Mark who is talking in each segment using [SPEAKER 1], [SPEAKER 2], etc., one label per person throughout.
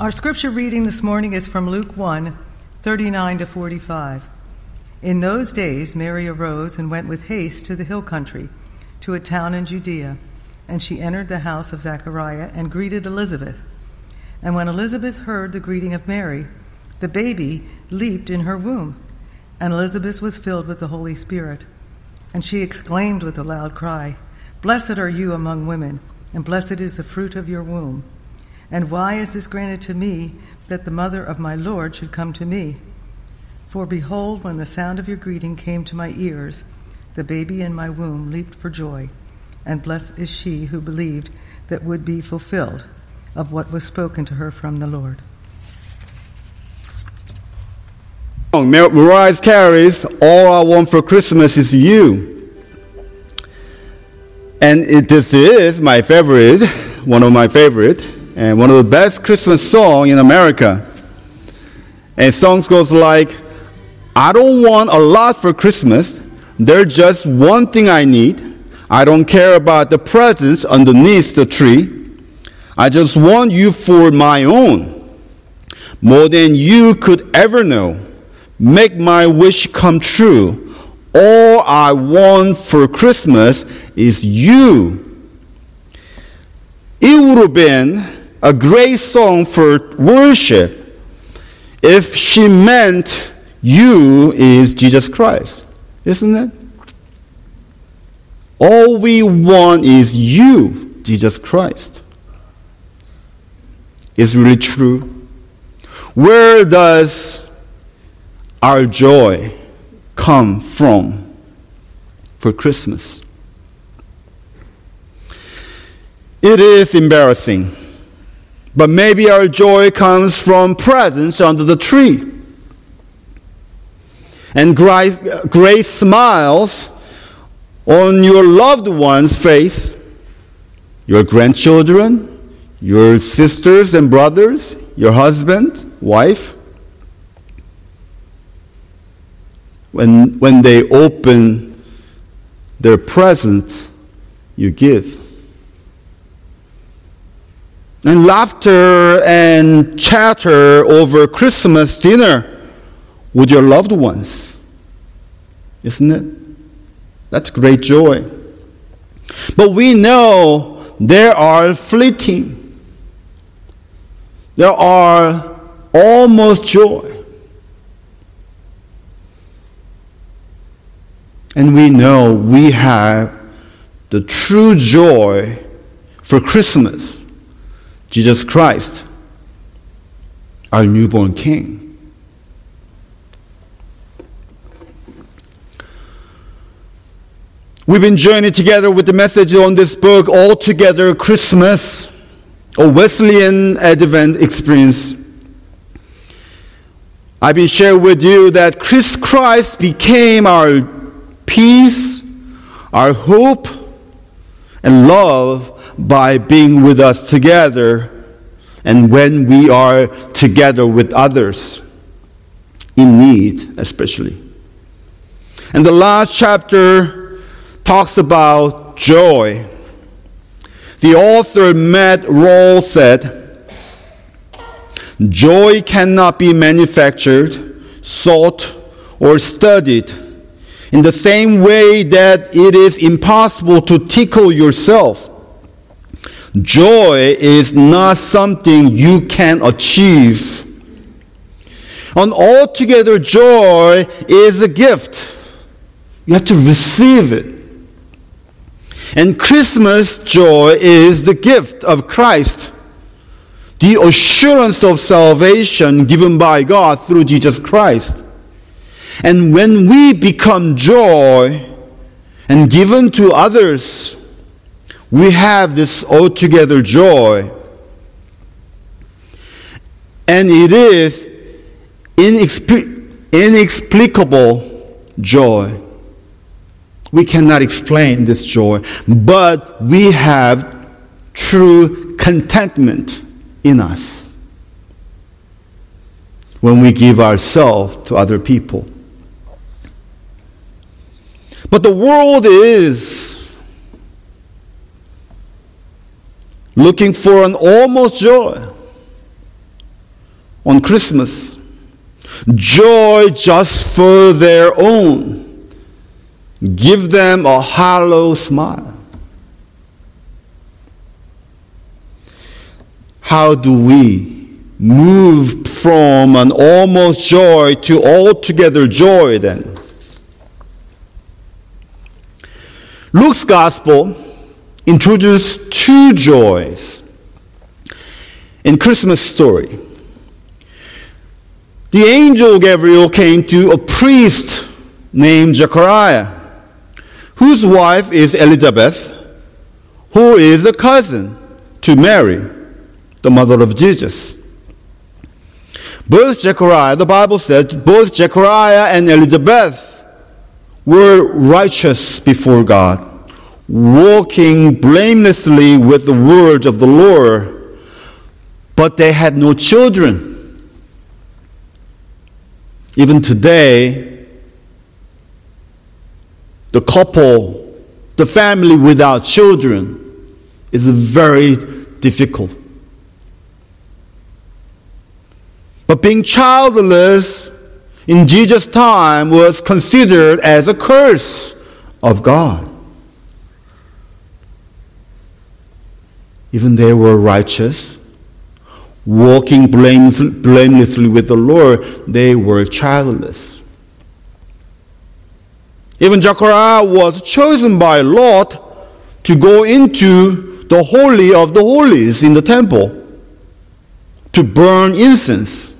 [SPEAKER 1] Our scripture reading this morning is from Luke 1 39 to 45. In those days, Mary arose and went with haste to the hill country, to a town in Judea, and she entered the house of Zechariah and greeted Elizabeth. And when Elizabeth heard the greeting of Mary, the baby leaped in her womb, and Elizabeth was filled with the Holy Spirit. And she exclaimed with a loud cry, Blessed are you among women, and blessed is the fruit of your womb. And why is this granted to me that the mother of my Lord should come to me? For behold, when the sound of your greeting came to my ears, the baby in my womb leaped for joy, and blessed is she who believed that would be fulfilled of what was spoken to her from the Lord.
[SPEAKER 2] Mariah Carey's All I Want for Christmas is You. And it, this is my favorite, one of my favorite and one of the best Christmas songs in America. And songs goes like, I don't want a lot for Christmas. There's just one thing I need. I don't care about the presents underneath the tree. I just want you for my own, more than you could ever know. Make my wish come true. All I want for Christmas is you. It would have been a great song for worship if she meant you is Jesus Christ, isn't it? All we want is you, Jesus Christ. Is really true. Where does our joy come from for Christmas? It is embarrassing but maybe our joy comes from presents under the tree. And grace smiles on your loved one's face, your grandchildren, your sisters and brothers, your husband, wife. When, when they open their presents, you give and laughter and chatter over Christmas dinner with your loved ones. Isn't it? That's great joy. But we know there are fleeting, there are almost joy. And we know we have the true joy for Christmas Jesus Christ, our newborn King. We've been journeying together with the message on this book, All Together Christmas, a Wesleyan Advent experience. I've been sharing with you that Christ Christ became our peace, our hope, and love by being with us together and when we are together with others in need, especially. And the last chapter talks about joy. The author Matt Rawle said, Joy cannot be manufactured, sought, or studied in the same way that it is impossible to tickle yourself Joy is not something you can achieve. And altogether, joy is a gift. You have to receive it. And Christmas joy is the gift of Christ, the assurance of salvation given by God through Jesus Christ. And when we become joy and given to others, we have this altogether joy. And it is inexplicable joy. We cannot explain this joy, but we have true contentment in us when we give ourselves to other people. But the world is looking for an almost joy. on Christmas. Joy just for their own. Give them a hollow smile. How do we move from an almost joy to altogether joy then? Luke's gospel introduced two joys in Christmas story. The angel Gabriel came to a priest named Zechariah, whose wife is Elizabeth, who is a cousin to Mary, the mother of Jesus. Both Zechariah, the Bible says, both Zechariah and Elizabeth were righteous before God, walking blamelessly with the words of the Lord, but they had no children. Even today, the couple, the family without children is very difficult. But being childless in Jesus' time was considered as a curse of God. Even they were righteous, walking blamelessly with the Lord, they were childless. Even Zechariah was chosen by Lot to go into the Holy of the Holies in the temple to burn incense.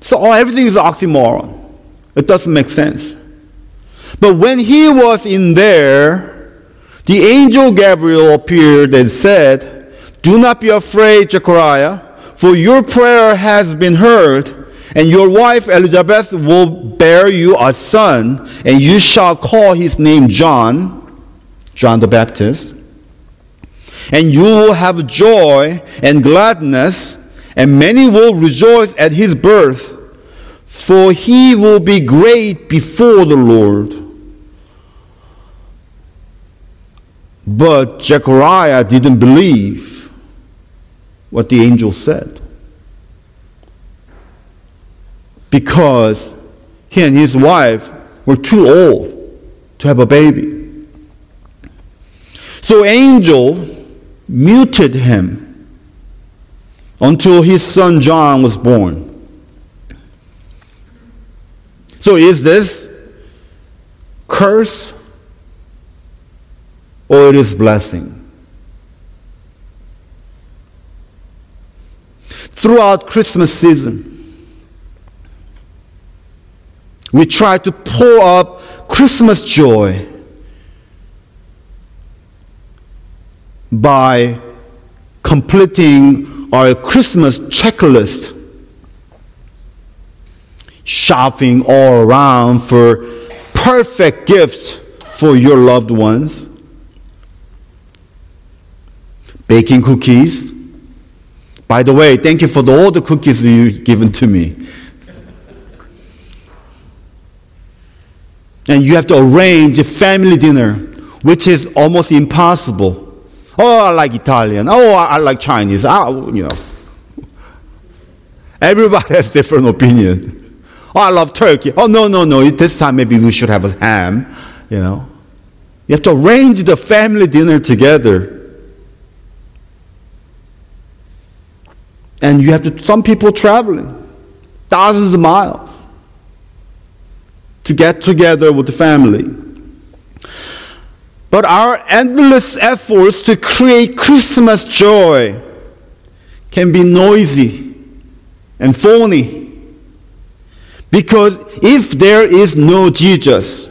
[SPEAKER 2] So oh, everything is oxymoron. It doesn't make sense. But when he was in there, the angel Gabriel appeared and said, do not be afraid, Zechariah, for your prayer has been heard, and your wife Elizabeth will bear you a son, and you shall call his name John, John the Baptist. And you will have joy and gladness, and many will rejoice at his birth, for he will be great before the Lord. But Zechariah didn't believe what the angel said. Because he and his wife were too old to have a baby. So angel muted him until his son John was born. So is this curse or it is blessing? throughout Christmas season. We try to pour up Christmas joy by completing our Christmas checklist, shopping all around for perfect gifts for your loved ones, baking cookies by the way, thank you for the, all the cookies you've given to me. And you have to arrange a family dinner, which is almost impossible. Oh, I like Italian. Oh, I like Chinese. I, you know. Everybody has different opinion. Oh, I love turkey. Oh, no, no, no. This time maybe we should have a ham. You know. You have to arrange the family dinner together. And you have to, some people traveling thousands of miles to get together with the family. But our endless efforts to create Christmas joy can be noisy and phony. Because if there is no Jesus,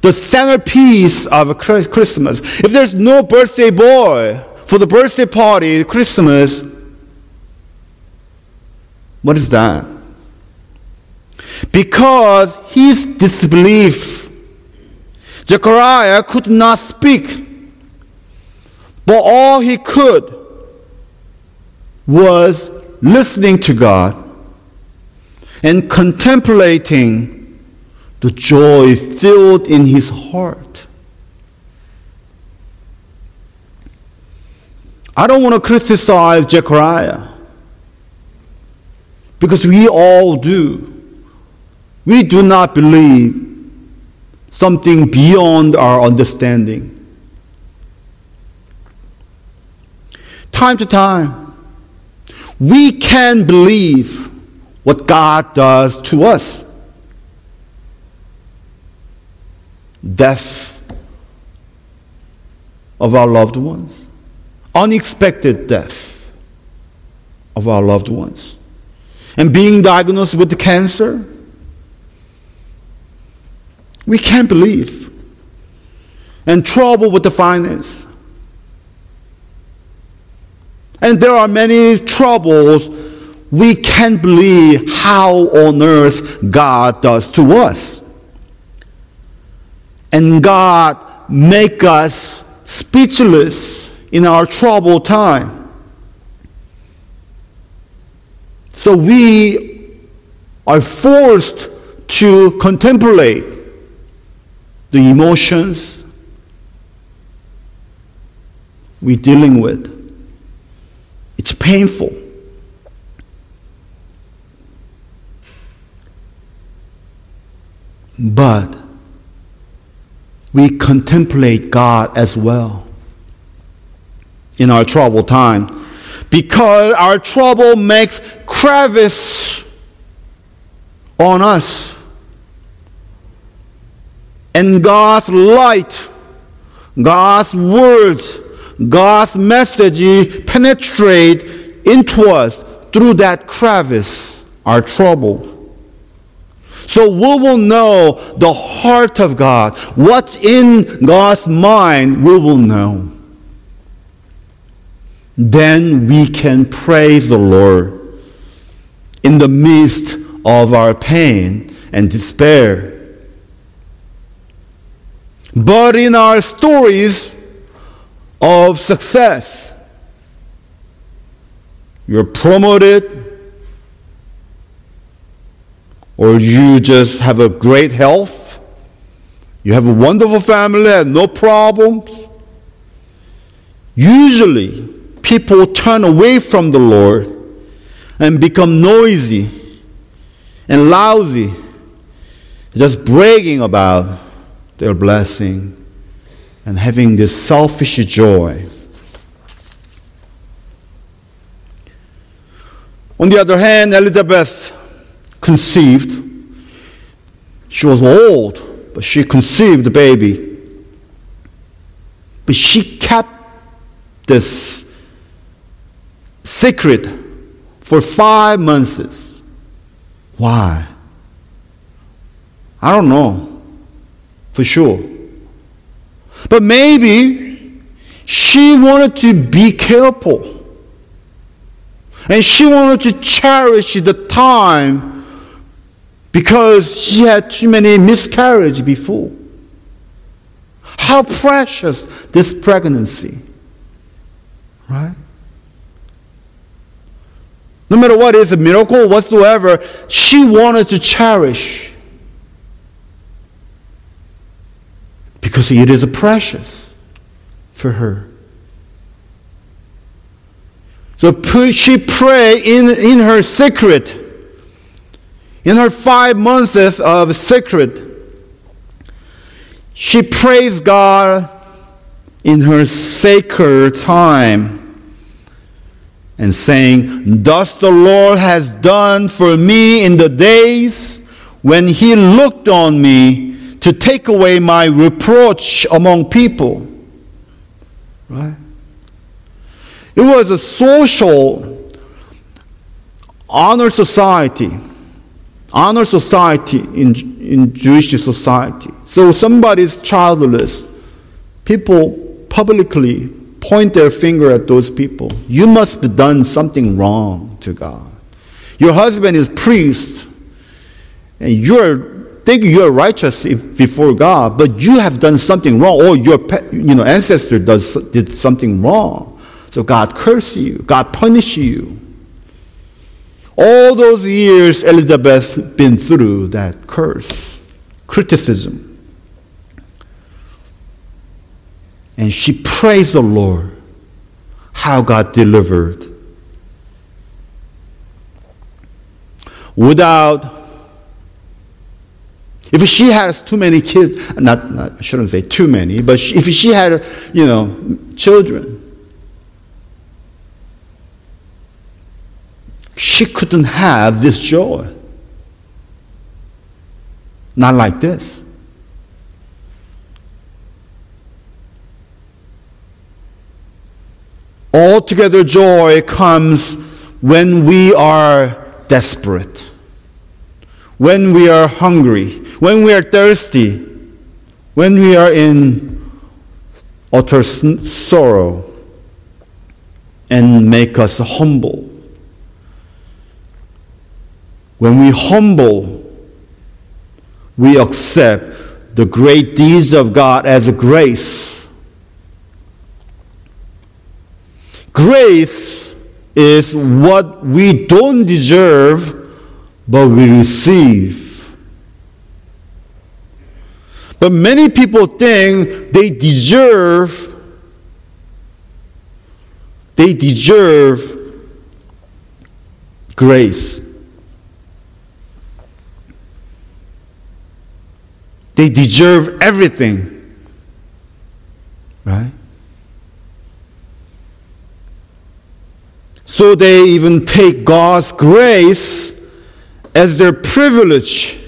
[SPEAKER 2] the centerpiece of Christmas, if there's no birthday boy for the birthday party, Christmas, what is that? Because his disbelief, Zechariah could not speak, but all he could was listening to God and contemplating the joy filled in his heart. I don't want to criticize Zechariah because we all do. We do not believe something beyond our understanding. Time to time, we can believe what God does to us. Death of our loved ones, unexpected death of our loved ones, and being diagnosed with cancer. We can't believe. And trouble with the finance. And there are many troubles we can't believe how on earth God does to us. And God make us speechless in our troubled time. So we are forced to contemplate the emotions we're dealing with. It's painful. But we contemplate God as well in our troubled time because our trouble makes crevice on us and God's light, God's words, God's message penetrate into us through that crevice, our trouble. So we will know the heart of God. What's in God's mind, we will know. Then we can praise the Lord in the midst of our pain and despair. But in our stories of success, you're promoted, or you just have a great health, you have a wonderful family and no problems. Usually, people turn away from the Lord and become noisy and lousy, just bragging about their blessing and having this selfish joy. On the other hand, Elizabeth conceived. She was old, but she conceived the baby. But she kept this secret for five months. Why? I don't know for sure. But maybe she wanted to be careful. And she wanted to cherish the time because she had too many miscarriages before. How precious this pregnancy, right? No matter what is a miracle whatsoever, she wanted to cherish because it is precious for her. So she prayed in, in her secret, in her five months of secret. She praised God in her sacred time and saying, Thus the Lord has done for me in the days when he looked on me to take away my reproach among people. Right? It was a social honor society, honor society in, in Jewish society. So somebody's childless, people publicly point their finger at those people. You must have done something wrong to God. Your husband is priest, and you're think you're righteous if, before God, but you have done something wrong, or your you know, ancestor does, did something wrong. So God curse you, God punish you. All those years Elizabeth been through that curse, criticism. And she praised the Lord. how God delivered. Without if she has too many kids, not, not, I shouldn't say too many, but if she had, you know, children, she couldn't have this joy. Not like this. Altogether, joy comes when we are desperate, when we are hungry, when we are thirsty, when we are in utter sorrow, and make us humble. When we humble, we accept the great deeds of God as grace. Grace is what we don't deserve, but we receive. But many people think they deserve they deserve grace. They deserve everything. Right? So they even take God's grace as their privilege.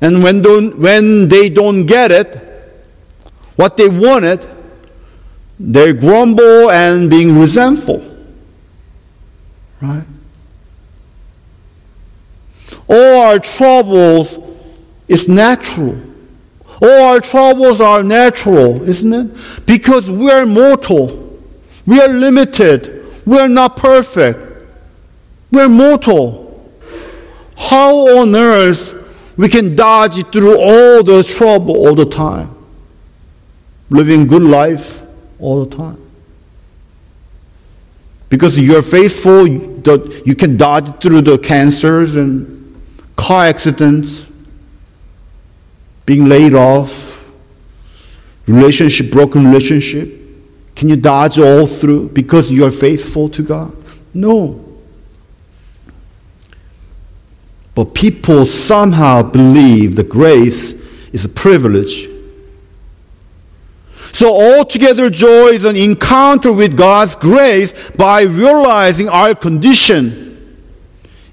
[SPEAKER 2] And when, don't, when they don't get it, what they wanted, they grumble and being resentful. Right? All our troubles is natural. All our troubles are natural, isn't it? Because we are mortal. We are limited. We are not perfect. We are mortal. How on earth we can dodge through all the trouble all the time? Living good life all the time. Because you're faithful, you can dodge through the cancers and car accidents, being laid off, relationship, broken relationship? Can you dodge all through because you are faithful to God? No. But people somehow believe the grace is a privilege. So, altogether, joy is an encounter with God's grace by realizing our condition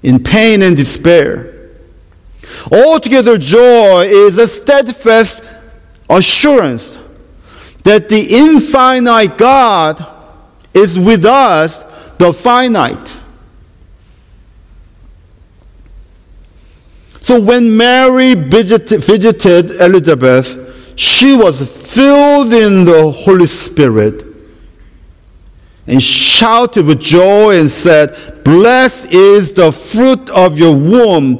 [SPEAKER 2] in pain and despair. Altogether, joy is a steadfast assurance that the infinite God is with us, the finite. So when Mary visited, Elizabeth, she was filled in the Holy Spirit and shouted with joy and said, Blessed is the fruit of your womb.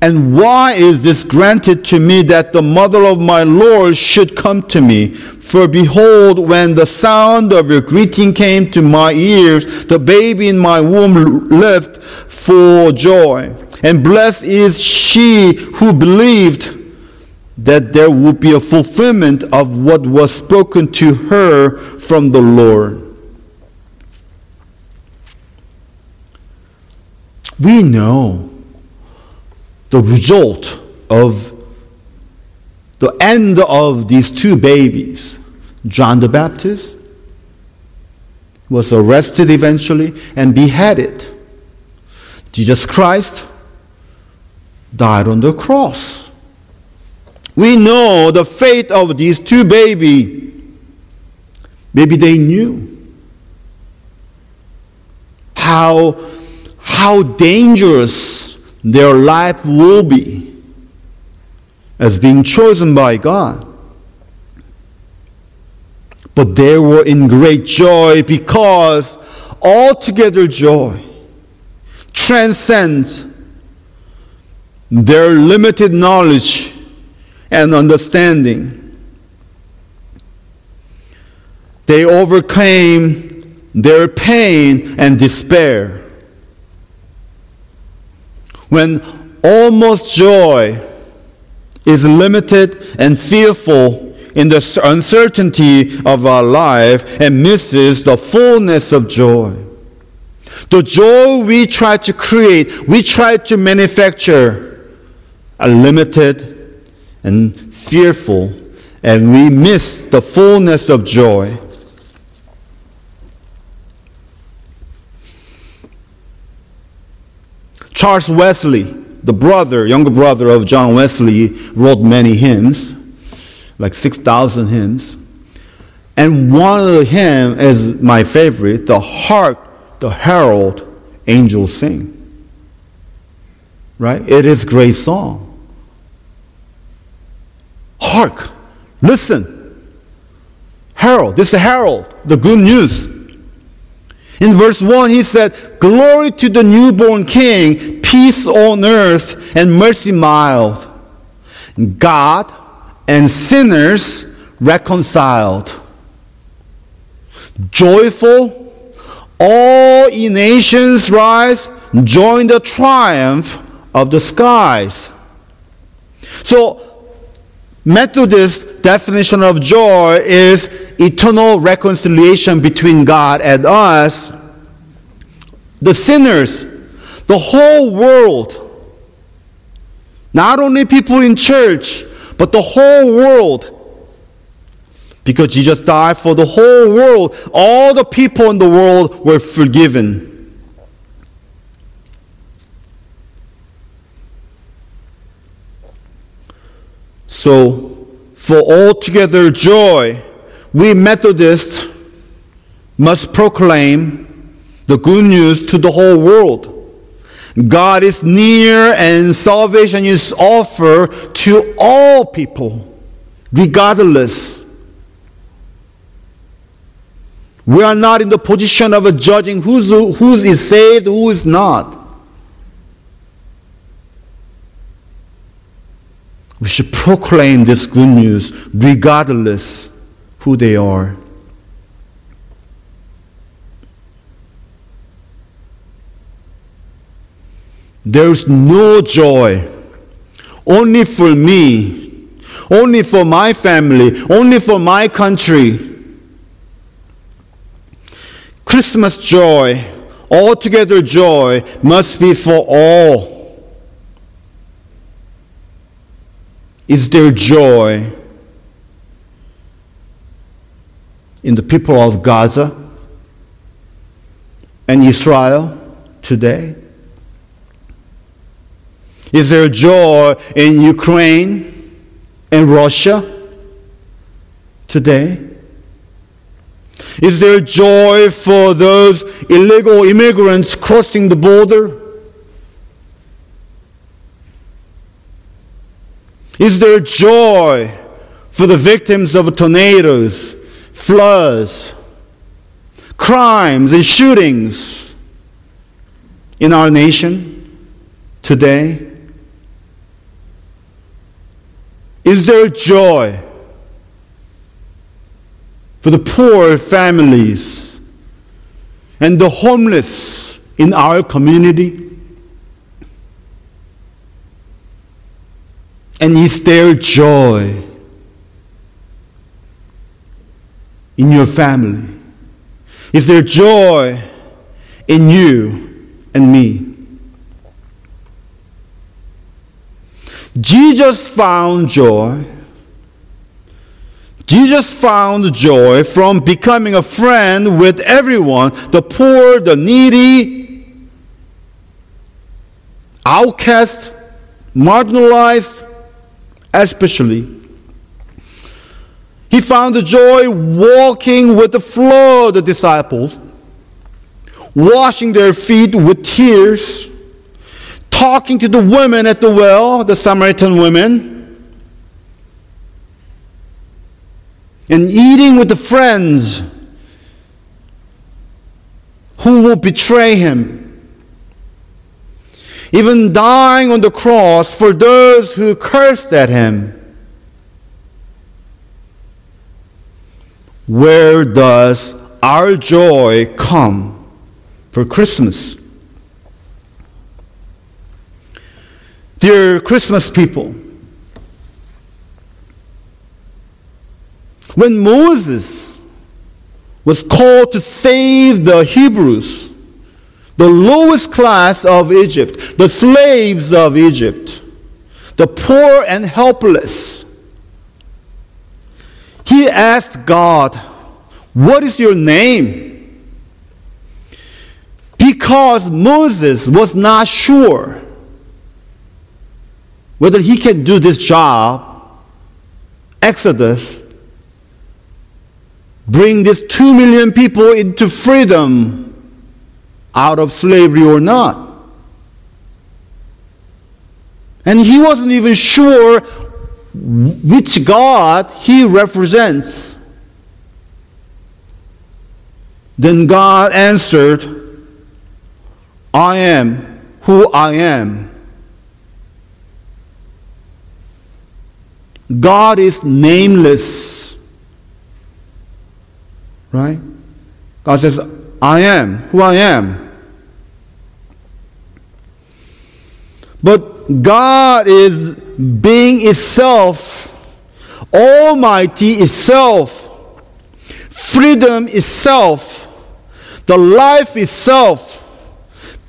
[SPEAKER 2] And why is this granted to me that the mother of my Lord should come to me? For behold, when the sound of your greeting came to my ears, the baby in my womb leapt for joy. And blessed is she who believed that there would be a fulfillment of what was spoken to her from the Lord. We know the result of the end of these two babies. John the Baptist was arrested eventually and beheaded. Jesus Christ died on the cross. We know the fate of these two babies. Maybe they knew how, how dangerous their life will be as being chosen by God. But they were in great joy because altogether joy transcends their limited knowledge and understanding. They overcame their pain and despair when almost joy is limited and fearful in the uncertainty of our life and misses the fullness of joy. The joy we try to create, we try to manufacture, are limited and fearful, and we miss the fullness of joy. Charles Wesley, the brother, younger brother of John Wesley, wrote many hymns, like 6,000 hymns. And one of the hymns is my favorite, the Hark, the Herald Angels Sing. Right? It is great song. Hark, listen. Herald, this is herald, the good news. In verse 1, he said, Glory to the newborn King, peace on earth, and mercy mild. God and sinners reconciled. Joyful, all ye nations rise, join the triumph of the skies. So, Methodist definition of joy is eternal reconciliation between God and us, the sinners, the whole world. Not only people in church, but the whole world. Because Jesus died for the whole world, all the people in the world were forgiven. So, for altogether joy, we Methodists must proclaim the good news to the whole world. God is near and salvation is offered to all people, regardless. We are not in the position of judging who's, who is saved, who is not. We should proclaim this good news regardless who they are. There's no joy only for me, only for my family, only for my country. Christmas joy, altogether joy, must be for all. Is there joy in the people of Gaza and Israel today? Is there joy in Ukraine and Russia today? Is there joy for those illegal immigrants crossing the border? Is there joy for the victims of tornadoes, floods, crimes, and shootings in our nation today? Is there joy for the poor families and the homeless in our community? And is there joy in your family? Is there joy in you and me? Jesus found joy. Jesus found joy from becoming a friend with everyone the poor, the needy, outcast, marginalized, especially. He found the joy walking with the flow of the disciples, washing their feet with tears, talking to the women at the well, the Samaritan women, and eating with the friends who will betray him even dying on the cross for those who cursed at him. Where does our joy come for Christmas? Dear Christmas people, when Moses was called to save the Hebrews, the lowest class of Egypt, the slaves of Egypt, the poor and helpless, he asked God, What is your name? Because Moses was not sure whether he can do this job, Exodus, bring these two million people into freedom out of slavery or not. And he wasn't even sure which God he represents. Then God answered, I am who I am. God is nameless. Right? God says, I am who I am. But God is being itself, Almighty itself, freedom itself, the life itself,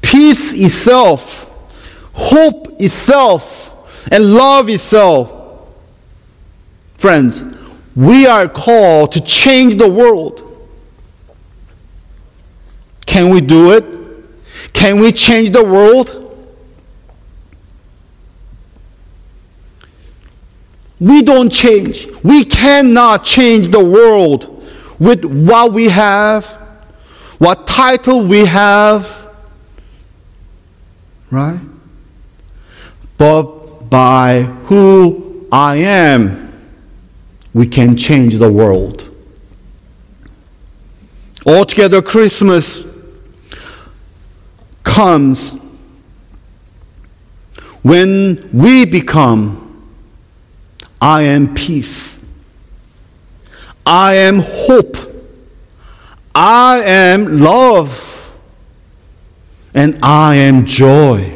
[SPEAKER 2] peace itself, hope itself, and love itself. Friends, we are called to change the world. Can we do it? Can we change the world? We don't change. We cannot change the world with what we have, what title we have, right? But by who I am, we can change the world. Altogether, Christmas comes when we become I am peace. I am hope. I am love. And I am joy.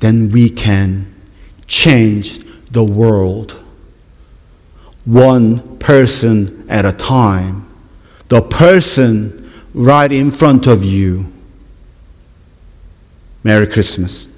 [SPEAKER 2] Then we can change the world one person at a time. The person right in front of you Merry Christmas.